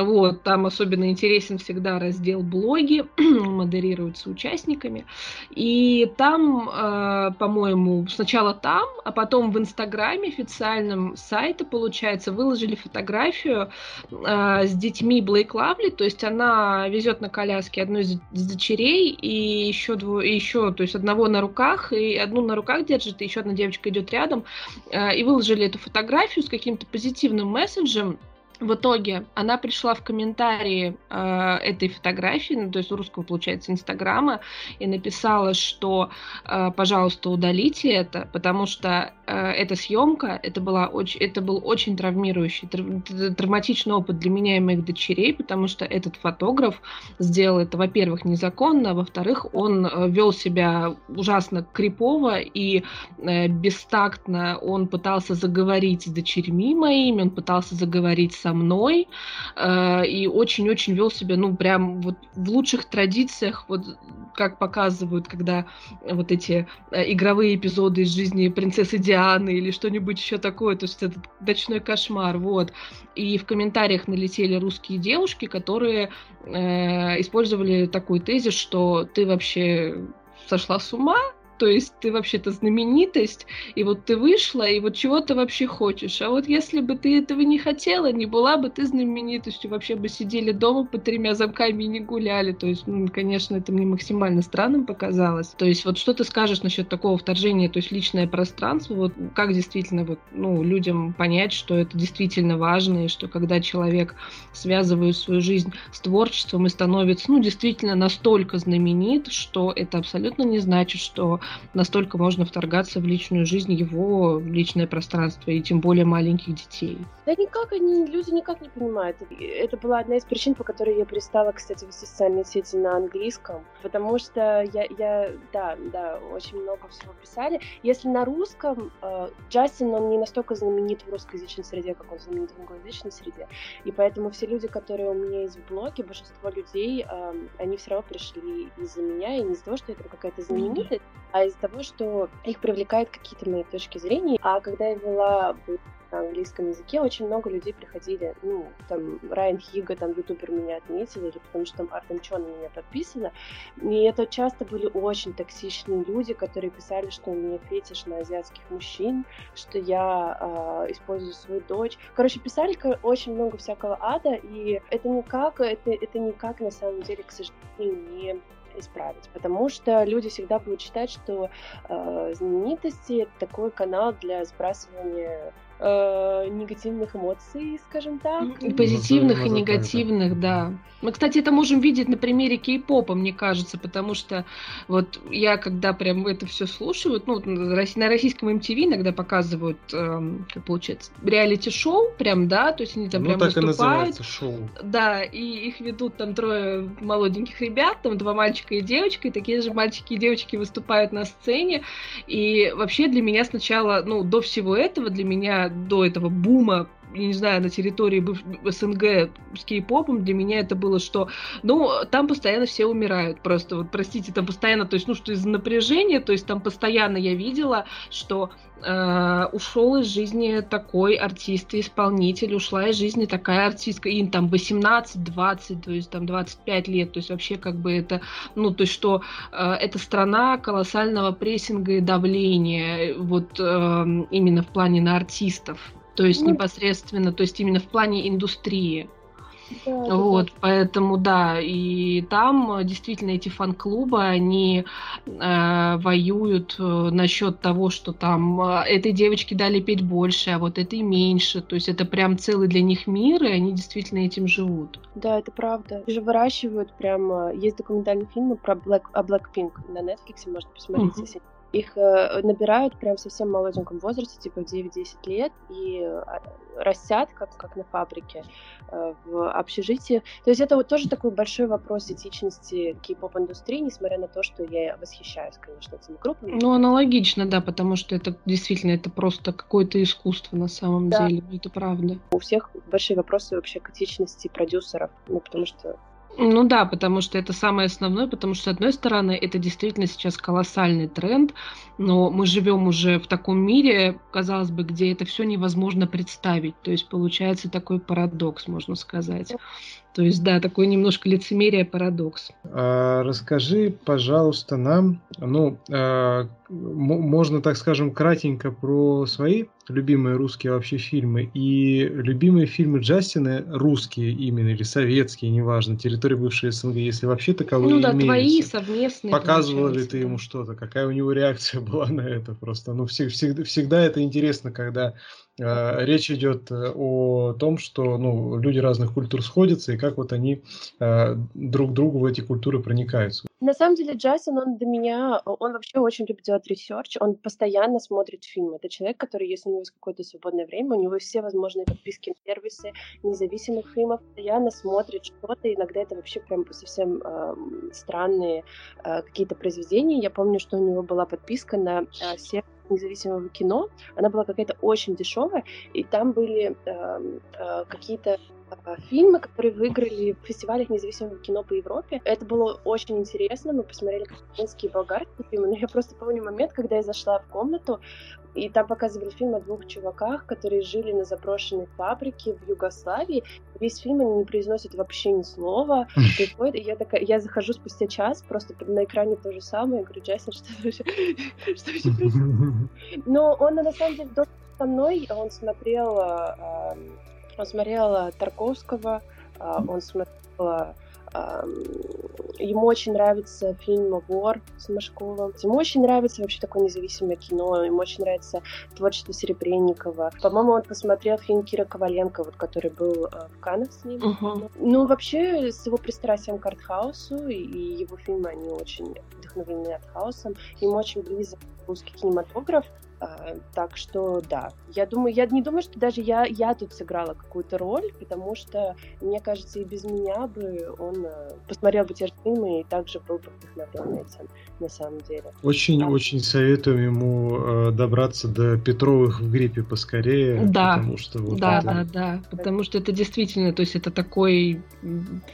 Speaker 2: Вот, там особенно интересен всегда раздел блоги, модерируются участниками. И там, э, по-моему, сначала там, а потом в Инстаграме официальном сайта, получается, выложили фотографию э, с детьми Блейк Лавли, то есть она везет на коляске одну из дочерей и еще двое, еще, то есть одного на руках, и одну на руках держит, и еще одна девочка идет рядом, э, и выложили эту фотографию с каким-то позитивным месседжем, В итоге она пришла в комментарии э, этой фотографии, ну, то есть русского, получается, Инстаграма, и написала, что, э, пожалуйста, удалите это, потому что э, эта съемка, это, была очень, это был очень травмирующий, тр, травматичный опыт для меня и моих дочерей, потому что этот фотограф сделал это, во-первых, незаконно, а во-вторых, он э, вел себя ужасно крипово и э, бестактно. Он пытался заговорить с дочерьми моими, он пытался заговорить со мной э, и очень-очень вел себя, ну, прям вот в лучших традициях, вот как показывают, когда вот эти э, игровые эпизоды из жизни принцессы Дианы или что-нибудь еще такое, то есть этот ночной кошмар, вот. И в комментариях налетели русские девушки, которые э, использовали такой тезис, что ты вообще сошла с ума, то есть ты вообще-то знаменитость, и вот ты вышла, и вот чего ты вообще хочешь. А вот если бы ты этого не хотела, не была бы ты знаменитостью, вообще бы сидели дома по тремя замками и не гуляли. То есть, ну, конечно, это мне максимально странным показалось. То есть, вот что ты скажешь насчет такого вторжения, то есть личное пространство, вот как действительно вот, ну, людям понять, что это действительно важно, и что когда человек связывает свою жизнь с творчеством и становится, ну, действительно настолько знаменит, что это абсолютно не значит, что настолько можно вторгаться в личную жизнь его, в личное пространство, и тем более маленьких детей.
Speaker 3: Да никак они, люди никак не понимают. Это была одна из причин, по которой я перестала, кстати, вести социальные сети на английском, потому что я, я да, да, очень много всего писали. Если на русском, э, Джастин, он не настолько знаменит в русскоязычной среде, как он знаменит в англоязычной среде, и поэтому все люди, которые у меня есть в блоге, большинство людей, э, они все равно пришли из-за меня, и не из-за того, что это какая-то знаменитость, а из-за того, что их привлекают какие-то мои точки зрения. А когда я вела на английском языке, очень много людей приходили, ну, там, Райан Хига, там, ютубер меня отметил, или потому что там Артем Чон меня подписано. И это часто были очень токсичные люди, которые писали, что у меня фетиш на азиатских мужчин, что я э, использую свою дочь. Короче, писали очень много всякого ада, и это никак, это, это никак на самом деле, к сожалению, не исправить, потому что люди всегда будут считать, что э, знаменитости это такой канал для сбрасывания э, негативных эмоций, скажем так.
Speaker 2: И позитивных, ну, и негативных, да. Мы, кстати, это можем видеть на примере кей-попа, мне кажется, потому что вот я, когда прям это все слушаю, ну, на российском MTV иногда показывают, э, как получается, реалити-шоу, прям, да, то есть они там ну, прям так выступают. И шоу. Да, и их ведут там трое молоденьких ребят, там два мальчика и девочка, и такие же мальчики и девочки выступают на сцене, и вообще для меня сначала, ну, до всего этого, для меня до этого бума я не знаю, на территории СНГ с кей-попом, для меня это было, что, ну, там постоянно все умирают, просто, вот, простите, там постоянно, то есть, ну, что из-за напряжения, то есть, там постоянно я видела, что э, ушел из жизни такой артист и исполнитель, ушла из жизни такая артистка, им там 18-20, то есть, там 25 лет, то есть, вообще, как бы это, ну, то есть, что э, это страна колоссального прессинга и давления, вот, э, именно в плане на артистов, то есть ну, непосредственно, то есть именно в плане индустрии. Да, вот, да. поэтому да, и там действительно эти фан-клубы, они э, воюют э, насчет того, что там э, этой девочке дали петь больше, а вот этой меньше. То есть это прям целый для них мир, и они действительно этим живут.
Speaker 3: Да, это правда. Же выращивают прям... Есть документальный фильм про Black, о Blackpink на Netflix, можно посмотреть, uh-huh. если их э, набирают прям совсем молоденьком возрасте, типа в 9-10 лет, и а, растят, как, как на фабрике, э, в общежитии. То есть это вот тоже такой большой вопрос этичности кей-поп-индустрии, несмотря на то, что я восхищаюсь, конечно, этими группами.
Speaker 2: Ну, аналогично, да, потому что это действительно это просто какое-то искусство на самом да. деле, это правда.
Speaker 3: У всех большие вопросы вообще к этичности продюсеров, ну, потому что
Speaker 2: ну да, потому что это самое основное, потому что, с одной стороны, это действительно сейчас колоссальный тренд, но мы живем уже в таком мире, казалось бы, где это все невозможно представить. То есть получается такой парадокс, можно сказать. То есть, да, такой немножко лицемерие, парадокс.
Speaker 1: А, расскажи, пожалуйста, нам, ну, а, можно, так скажем, кратенько про свои любимые русские вообще фильмы и любимые фильмы Джастина русские именно или советские, неважно, территории бывшей СНГ, если вообще таковые Ну да, имеются. твои совместные. Показывала ли ты ему что-то? Какая у него реакция была на это просто? Ну, всегда, всегда это интересно, когда речь идет э, о том, что ну, люди разных культур сходятся и как вот они э, друг другу в эти культуры проникаются.
Speaker 3: На самом деле Джастин, он для меня, он вообще очень любит делать research, он постоянно смотрит фильмы. Это человек, который, если у него есть какое-то свободное время, у него все возможные подписки на сервисы независимых фильмов, постоянно смотрит что-то, иногда это вообще прям совсем э, странные э, какие-то произведения. Я помню, что у него была подписка на э, сервис независимого кино. Она была какая-то очень дешевая, и там были э, э, какие-то фильмы, которые выиграли в фестивалях независимого кино по Европе. Это было очень интересно. Мы посмотрели украинские и болгарские фильмы. Но я просто помню момент, когда я зашла в комнату, и там показывали фильм о двух чуваках, которые жили на заброшенной фабрике в Югославии. Весь фильм они не произносят вообще ни слова. Приходит, и я такая, я захожу спустя час, просто на экране то же самое. Я говорю, Джастин, что вообще, что вообще происходит? Но он на самом деле со мной, он смотрел а, он смотрел Тарковского, а, он смотрел Ему очень нравится фильм «Вор» с Машковым. Ему очень нравится вообще такое независимое кино. Ему очень нравится творчество Серебренникова. По-моему, он посмотрел фильм Кира Коваленко, вот, который был э, в Каннах с ним. Uh-huh. Ну, вообще, с его пристрастием к артхаусу и, и его фильмы, они очень вдохновлены артхаусом. Ему очень близок русский кинематограф. А, так что да, я думаю, я не думаю, что даже я, я тут сыграла какую-то роль, потому что, мне кажется, и без меня бы он э, посмотрел бы те же фильмы и также был бы вдохновлен этим, на самом деле.
Speaker 1: Очень-очень а... советуем ему э, добраться до Петровых в гриппе поскорее.
Speaker 2: Да, потому что вот да, это... да, да, потому что это действительно, то есть это такой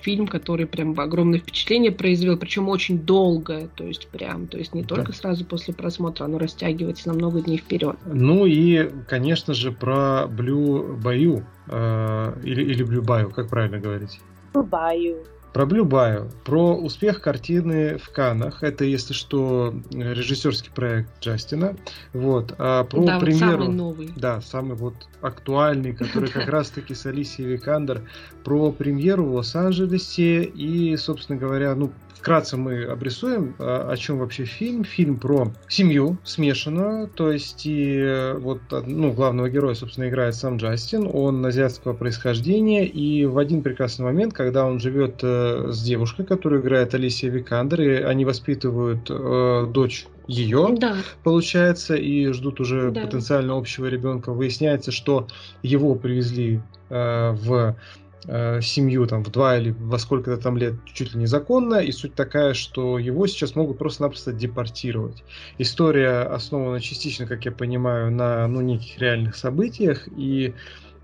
Speaker 2: фильм, который прям огромное впечатление произвел, причем очень долго, то есть прям, то есть не только да. сразу после просмотра, оно растягивается на много дней вперед.
Speaker 1: Ну и, конечно же, про Блю Баю э, или, или Блю Баю, как правильно говорить?
Speaker 3: Blue Bayou.
Speaker 1: Про Blue Bayou, про успех картины в Каннах. Это, если что, режиссерский проект Джастина. Вот. А про
Speaker 2: да,
Speaker 1: премьеру,
Speaker 2: вот самый новый.
Speaker 1: Да, самый вот актуальный, который как раз-таки с Алисией Викандер. Про премьеру в Лос-Анджелесе и, собственно говоря, ну, Вкратце мы обрисуем, а, о чем вообще фильм. Фильм про семью смешанную, то есть и э, вот ну, главного героя, собственно, играет сам Джастин. Он азиатского происхождения, и в один прекрасный момент, когда он живет э, с девушкой, которую играет Алисия Викандер, и они воспитывают э, дочь ее, да. получается, и ждут уже да. потенциально общего ребенка. Выясняется, что его привезли э, в э, семью там в два или во сколько-то там лет чуть ли незаконно, и суть такая, что его сейчас могут просто-напросто депортировать. История основана частично, как я понимаю, на ну, неких реальных событиях, и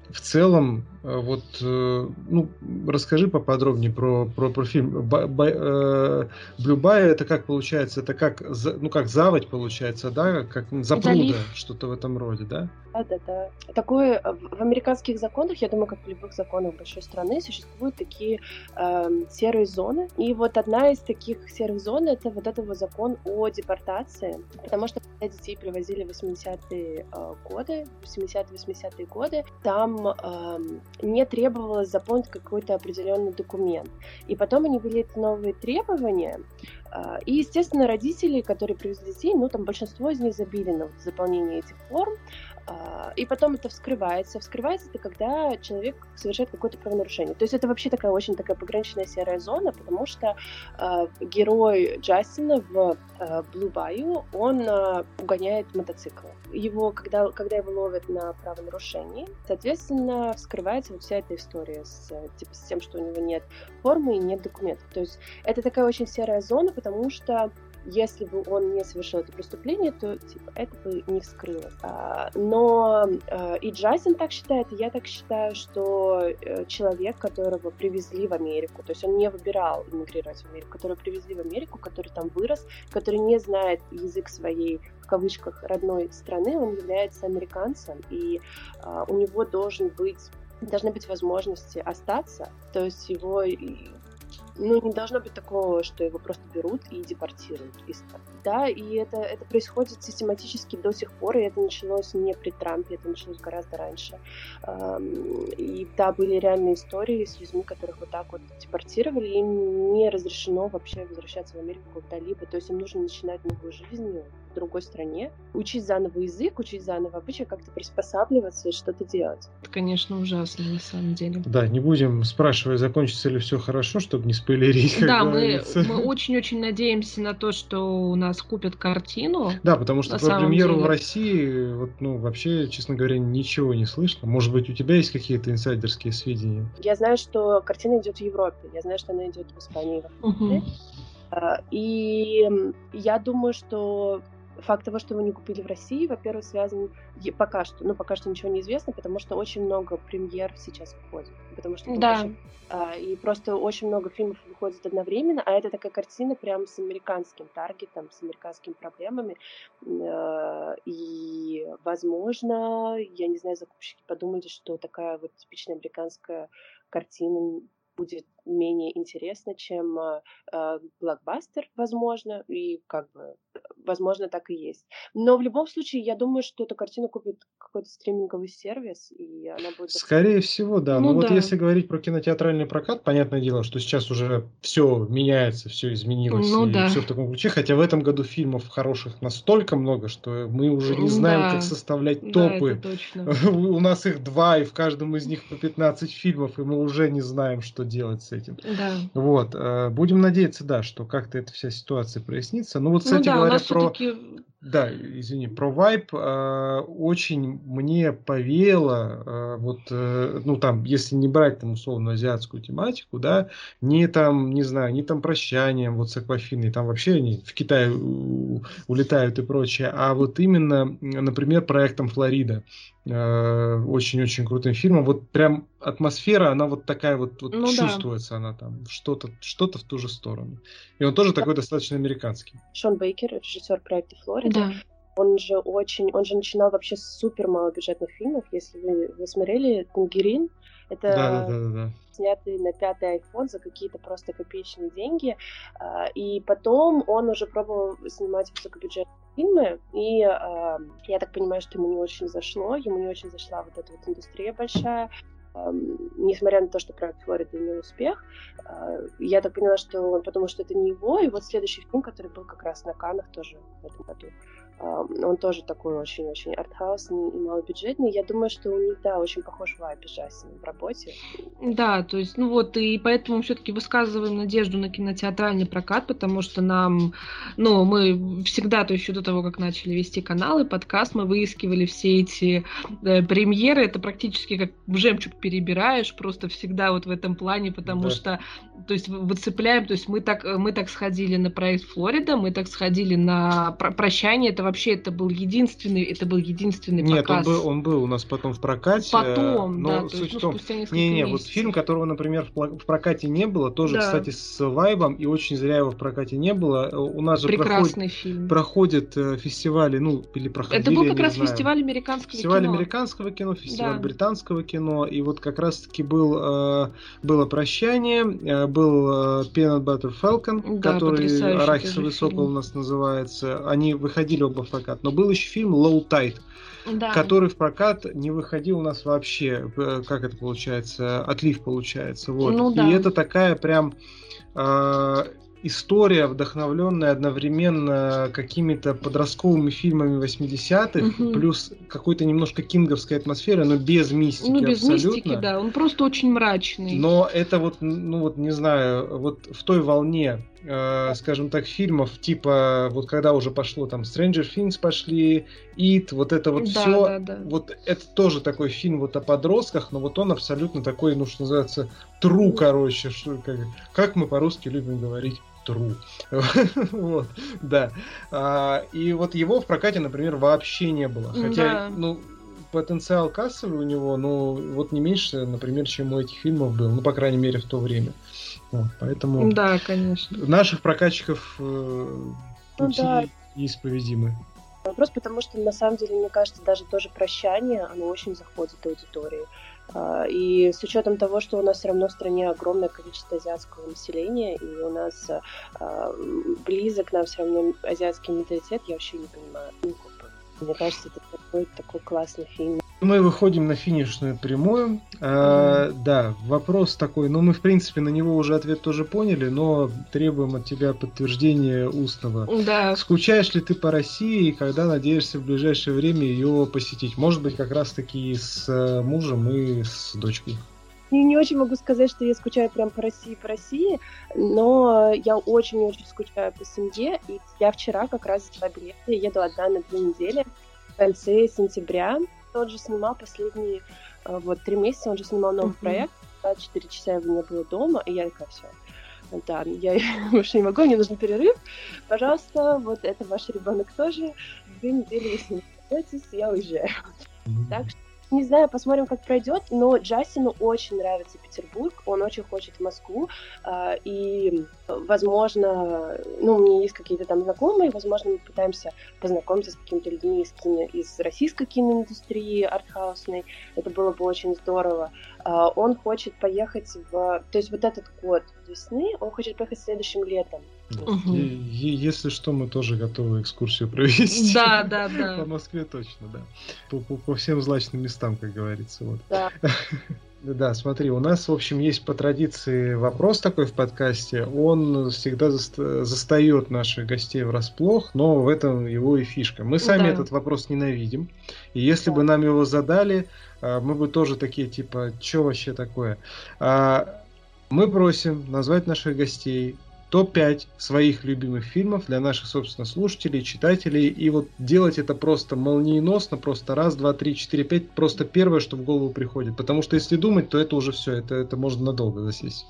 Speaker 1: в целом вот, э, ну, расскажи поподробнее про, про, про фильм. Blue Bay это как получается? Это как, ну, как заводь получается, да? Как запруда, что-то в этом роде, да?
Speaker 3: Да, да, да. Такое э, в американских законах, я думаю, как в любых законах большой страны, существуют такие э, серые зоны. И вот одна из таких серых зон это вот этот вот закон о депортации. Потому что когда детей привозили в 80-е годы, 70-80-е годы, там э, не требовалось заполнить какой-то определенный документ. И потом они ввели эти новые требования, а, и, естественно, родители, которые привезли детей, ну, там большинство из них забили на заполнение этих форм, и потом это вскрывается. Вскрывается это, когда человек совершает какое-то правонарушение. То есть это вообще такая очень такая пограничная серая зона, потому что э, герой Джастина в э, Blue Bayou, он э, угоняет мотоцикл. Его, когда, когда его ловят на правонарушении, соответственно, вскрывается вот вся эта история с, типа, с тем, что у него нет формы и нет документов. То есть это такая очень серая зона, потому что если бы он не совершил это преступление, то типа это бы не вскрылось. А, но а, и Джайсон так считает, и я так считаю, что э, человек, которого привезли в Америку, то есть он не выбирал иммигрировать в Америку, которого привезли в Америку, который там вырос, который не знает язык своей в кавычках родной страны, он является американцем, и а, у него должен быть должны быть возможности остаться, то есть его ну, не должно быть такого, что его просто берут и депортируют. Да, и это, это происходит систематически до сих пор, и это началось не при Трампе, это началось гораздо раньше. И да, были реальные истории с людьми, которых вот так вот депортировали, им не разрешено вообще возвращаться в Америку когда-либо, то есть им нужно начинать новую жизнь, в другой стране, учить заново язык, учить заново обычаи, как-то приспосабливаться и что-то делать.
Speaker 2: Это, конечно, ужасно на самом деле.
Speaker 1: Да, не будем спрашивать, закончится ли все хорошо, чтобы не спойлерить.
Speaker 2: Да, мы, мы очень-очень надеемся на то, что у нас купят картину.
Speaker 1: Да, потому что про премьеру деле. в России, вот, ну, вообще, честно говоря, ничего не слышно. Может быть, у тебя есть какие-то инсайдерские сведения?
Speaker 3: Я знаю, что картина идет в Европе. Я знаю, что она идет в Испании. Угу. И я думаю, что факт того, что мы не купили в России, во-первых, связан пока что, ну пока что ничего не известно, потому что очень много премьер сейчас выходит, потому что
Speaker 2: да. Очень,
Speaker 3: а, и просто очень много фильмов выходит одновременно, а это такая картина прям с американским таргетом, с американскими проблемами, а, и возможно, я не знаю, закупщики подумали, что такая вот типичная американская картина будет менее интересно, чем э, блокбастер, возможно, и как бы, возможно, так и есть. Но в любом случае, я думаю, что эту картину купит какой-то стриминговый сервис, и она будет...
Speaker 1: Скорее всего, да. Ну, Но да. вот если говорить про кинотеатральный прокат, понятное дело, что сейчас уже все меняется, все изменилось, ну, и да. все в таком ключе. Хотя в этом году фильмов хороших настолько много, что мы уже не знаем, да. как составлять топы.
Speaker 2: Да.
Speaker 1: У нас их два, и в каждом из них по 15 фильмов, и мы уже не знаем, что делать с этим.
Speaker 2: Да.
Speaker 1: Вот. Э, будем надеяться, да, что как-то эта вся ситуация прояснится. Ну вот, ну кстати ну, да, говоря, про... Да, извини, про вайп э, очень мне повеяло, э, вот, э, ну там, если не брать там условно азиатскую тематику, да, не там, не знаю, не там прощанием, вот с Аквафиной, там вообще они в Китай улетают и прочее, а вот именно, например, проектом Флорида, Э, очень-очень крутым фильмом. Вот прям атмосфера, она вот такая вот, вот ну, чувствуется, да. она там что-то что-то в ту же сторону. И он тоже да. такой достаточно американский.
Speaker 3: Шон Бейкер, режиссер проекта Флорида. Да. Он же очень, он же начинал вообще с супер малобюджетных фильмов. Если вы, вы смотрели Тангерин, это да, да, да, да. снятый на пятый iPhone за какие-то просто копеечные деньги. А, и потом он уже пробовал снимать высокобюджетные фильмы, и э, я так понимаю, что ему не очень зашло, ему не очень зашла вот эта вот индустрия большая, несмотря на то, что проект Флорида имел успех, э, я так поняла, что он подумал, что это не его, и вот следующий фильм, который был как раз на Канах тоже в этом году, он тоже такой очень-очень артхаусный и малобюджетный. Я думаю, что у них, да, очень похож вайб в работе.
Speaker 2: Да, то есть, ну вот, и поэтому все-таки высказываем надежду на кинотеатральный прокат, потому что нам, ну, мы всегда, то есть еще до того, как начали вести каналы, подкаст, мы выискивали все эти э, премьеры, это практически как жемчуг перебираешь, просто всегда вот в этом плане, потому да. что, то есть, выцепляем, то есть мы так, мы так сходили на проект Флорида, мы так сходили на прощание, это вообще это был единственный, это был единственный
Speaker 1: Нет,
Speaker 2: показ.
Speaker 1: Нет, он был, он был у нас потом в прокате.
Speaker 2: Потом, но да, суть есть, ну, в том,
Speaker 1: не, не, вот фильм, которого, например, в прокате не было, тоже, да. кстати, с вайбом, и очень зря его в прокате не было. У нас же
Speaker 2: Прекрасный
Speaker 1: проходит,
Speaker 2: фильм.
Speaker 1: проходят э, фестивали, ну, или проходили,
Speaker 2: Это был как раз знаю. фестиваль американского
Speaker 1: фестиваль
Speaker 2: кино.
Speaker 1: Фестиваль американского кино, фестиваль да. британского кино, и вот как раз-таки был, э, было прощание, э, был Peanut Butter Falcon, да, который Арахисовый сокол у нас называется. Они выходили оба в прокат, но был еще фильм Low Tide, да. который в прокат не выходил у нас вообще. Э, как это получается? Отлив получается. Вот. Ну, да. И это такая прям э, история, вдохновленная одновременно какими-то подростковыми фильмами 80-х, угу. плюс какой-то немножко кинговской атмосферы, но без мистики
Speaker 2: Ну, без
Speaker 1: абсолютно.
Speaker 2: мистики, да, он просто очень мрачный.
Speaker 1: Но это вот, ну вот, не знаю, вот в той волне э, скажем так, фильмов, типа, вот когда уже пошло там Stranger Things пошли, It, вот это вот да, все, да, да. вот это тоже такой фильм вот о подростках, но вот он абсолютно такой, ну, что называется, true, короче, что, как, как мы по-русски любим говорить, true. вот, да. А, и вот его в прокате, например, вообще не было. Хотя, да. ну, потенциал кассовый у него, ну, вот не меньше, например, чем у этих фильмов был, ну, по крайней мере, в то время. Вот, поэтому...
Speaker 2: Да, конечно.
Speaker 1: Наших прокатчиков э, ну, да. неисповедимы.
Speaker 3: Вопрос, потому что, на самом деле, мне кажется, даже тоже прощание, оно очень заходит аудитории. А, и с учетом того, что у нас все равно в стране огромное количество азиатского населения, и у нас а, близок нам все равно азиатский менталитет, я вообще не понимаю. Мне кажется, это такой, такой классный фильм.
Speaker 1: Мы выходим на финишную прямую. А, да, вопрос такой, ну мы в принципе на него уже ответ тоже поняли, но требуем от тебя подтверждения устного.
Speaker 2: Да.
Speaker 1: Скучаешь ли ты по России и когда надеешься в ближайшее время ее посетить? Может быть, как раз таки с э, мужем и с дочкой?
Speaker 3: Не, не очень могу сказать, что я скучаю прям по России, по России, но я очень-очень скучаю по семье, и я вчера как раз в Греции, я еду одна на две недели, в конце сентября, он же снимал последние э, вот три месяца, он же снимал новый uh-huh. проект, 24 часа его не было дома, и я такая, все, да, я больше не могу, мне нужен перерыв, пожалуйста, вот это ваш ребенок тоже, две недели вы с ним я уезжаю. Mm-hmm. Так что не знаю, посмотрим, как пройдет, но Джастину очень нравится Петербург, он очень хочет в Москву, э, и, возможно, ну, у меня есть какие-то там знакомые, возможно, мы пытаемся познакомиться с какими-то людьми из, кино, из российской киноиндустрии артхаусной, это было бы очень здорово. Э, он хочет поехать в... То есть вот этот год весны, он хочет поехать следующим летом.
Speaker 1: Угу. если что, мы тоже готовы экскурсию провести.
Speaker 2: Да, да, да.
Speaker 1: По Москве точно, да. По, по, по всем злачным местам, как говорится. Вот.
Speaker 3: Да.
Speaker 1: Да, смотри, у нас, в общем, есть по традиции вопрос такой в подкасте. Он всегда заста- застает наших гостей врасплох, но в этом его и фишка. Мы сами да. этот вопрос ненавидим. И если да. бы нам его задали, а, мы бы тоже такие, типа, что вообще такое? А, мы просим назвать наших гостей топ-5 своих любимых фильмов для наших, собственно, слушателей, читателей. И вот делать это просто молниеносно, просто раз, два, три, четыре, пять, просто первое, что в голову приходит. Потому что если думать, то это уже все, это, это можно надолго засесть.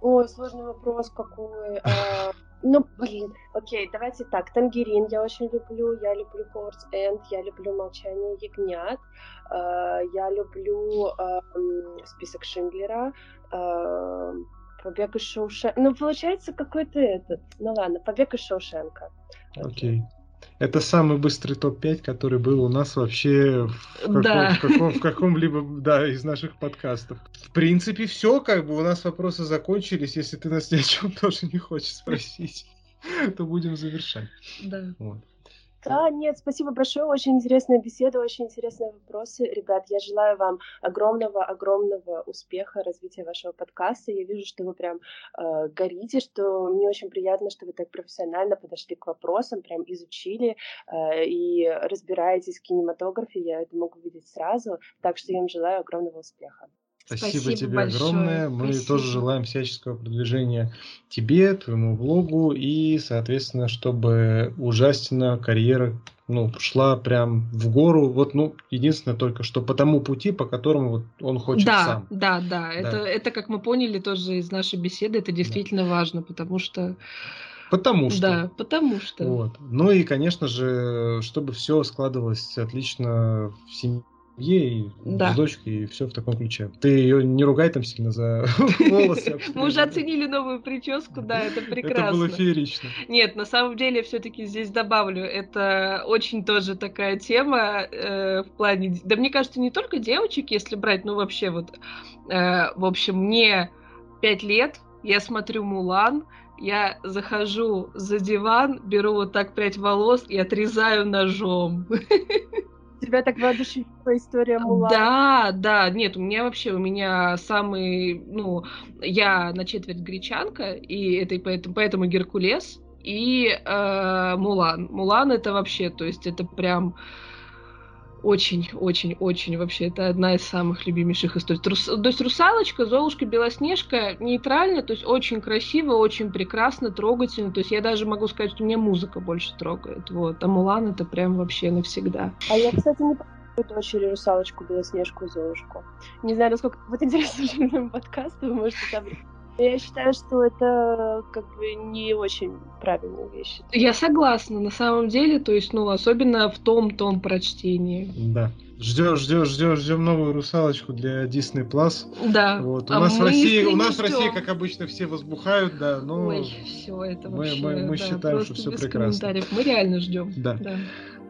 Speaker 3: Ой, сложный вопрос какой. А, ну, блин, окей, давайте так. Тангерин я очень люблю, я люблю Ховардс Энд, я люблю Молчание ягнят, а, я люблю а, список Шиндлера, Побег из Шоушенка. Ну, получается, какой-то этот. Ну ладно, побег из Шоушенка.
Speaker 1: Окей. Okay. Это самый быстрый топ-5, который был у нас вообще в, каком,
Speaker 2: да.
Speaker 1: в, каком, в каком-либо да, из наших подкастов. В принципе, все, как бы у нас вопросы закончились. Если ты нас ни о чем тоже не хочешь спросить, то будем завершать.
Speaker 2: Да. Вот.
Speaker 3: Да, нет, спасибо большое, очень интересная беседа, очень интересные вопросы. Ребят, я желаю вам огромного-огромного успеха, развития вашего подкаста. Я вижу, что вы прям э, горите, что мне очень приятно, что вы так профессионально подошли к вопросам, прям изучили э, и разбираетесь в кинематографе, я это могу видеть сразу. Так что я вам желаю огромного успеха.
Speaker 1: Спасибо, Спасибо тебе большое. огромное. Мы Спасибо. тоже желаем всяческого продвижения тебе, твоему блогу и, соответственно, чтобы у Жастина карьера ну, шла прям в гору. Вот, ну, единственное только, что по тому пути, по которому вот он хочет
Speaker 2: да,
Speaker 1: сам.
Speaker 2: Да, да, да. Это, это, как мы поняли тоже из нашей беседы, это действительно да. важно, потому что
Speaker 1: Потому что.
Speaker 2: Да, потому что.
Speaker 1: Вот. Ну и, конечно же, чтобы все складывалось отлично в семье ей, да. с дочкой, и все в таком ключе. Ты ее не ругай там сильно за волосы.
Speaker 2: Мы уже оценили новую прическу, да, это прекрасно. Это
Speaker 1: было феерично.
Speaker 2: Нет, на самом деле, все-таки здесь добавлю, это очень тоже такая тема э, в плане... Да мне кажется, не только девочек, если брать, ну вообще вот... Э, в общем, мне пять лет, я смотрю «Мулан», я захожу за диван, беру вот так прядь волос и отрезаю ножом.
Speaker 3: Тебя так воодушевила история Мулана.
Speaker 2: Да, да, нет, у меня вообще, у меня самый, ну, я на четверть гречанка, и это поэтому, поэтому Геркулес и э, Мулан. Мулан это вообще, то есть это прям очень-очень-очень вообще. Это одна из самых любимейших историй. Трус... То есть русалочка, Золушка, Белоснежка нейтрально, то есть очень красиво, очень прекрасно, трогательно. То есть я даже могу сказать, что меня музыка больше трогает. Вот. А Мулан это прям вообще навсегда.
Speaker 3: А я, кстати, не дочери русалочку, Белоснежку Золушку. Не знаю, насколько будет интересно подкасту, вы можете там я считаю, что это как бы не очень правильная вещь.
Speaker 2: Я согласна, на самом деле, то есть, ну, особенно в том том прочтении.
Speaker 1: Да. Ждем, ждем, ждем, ждем новую русалочку для Disney Plus.
Speaker 2: Да.
Speaker 1: Вот. У а нас в России, у нас в России, как обычно, все возбухают, да, но
Speaker 2: Ой, все это
Speaker 1: мы,
Speaker 2: вообще,
Speaker 1: мы, мы
Speaker 2: да,
Speaker 1: считаем, что все прекрасно.
Speaker 2: Мы реально ждем.
Speaker 1: Да. да.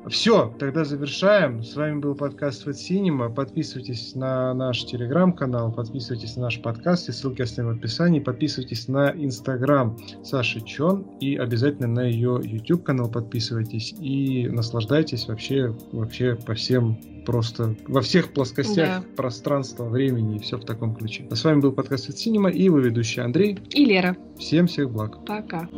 Speaker 1: Все, тогда завершаем. С вами был подкаст Fat Cinema. Подписывайтесь на наш телеграм-канал, подписывайтесь на наш подкаст, и ссылки оставим в описании. Подписывайтесь на инстаграм Саши Чон и обязательно на ее YouTube канал подписывайтесь и наслаждайтесь вообще, вообще по всем просто во всех плоскостях да. пространства, времени и все в таком ключе. А с вами был подкаст Fat Cinema и его ведущий Андрей
Speaker 2: и Лера.
Speaker 1: Всем всех благ.
Speaker 2: Пока.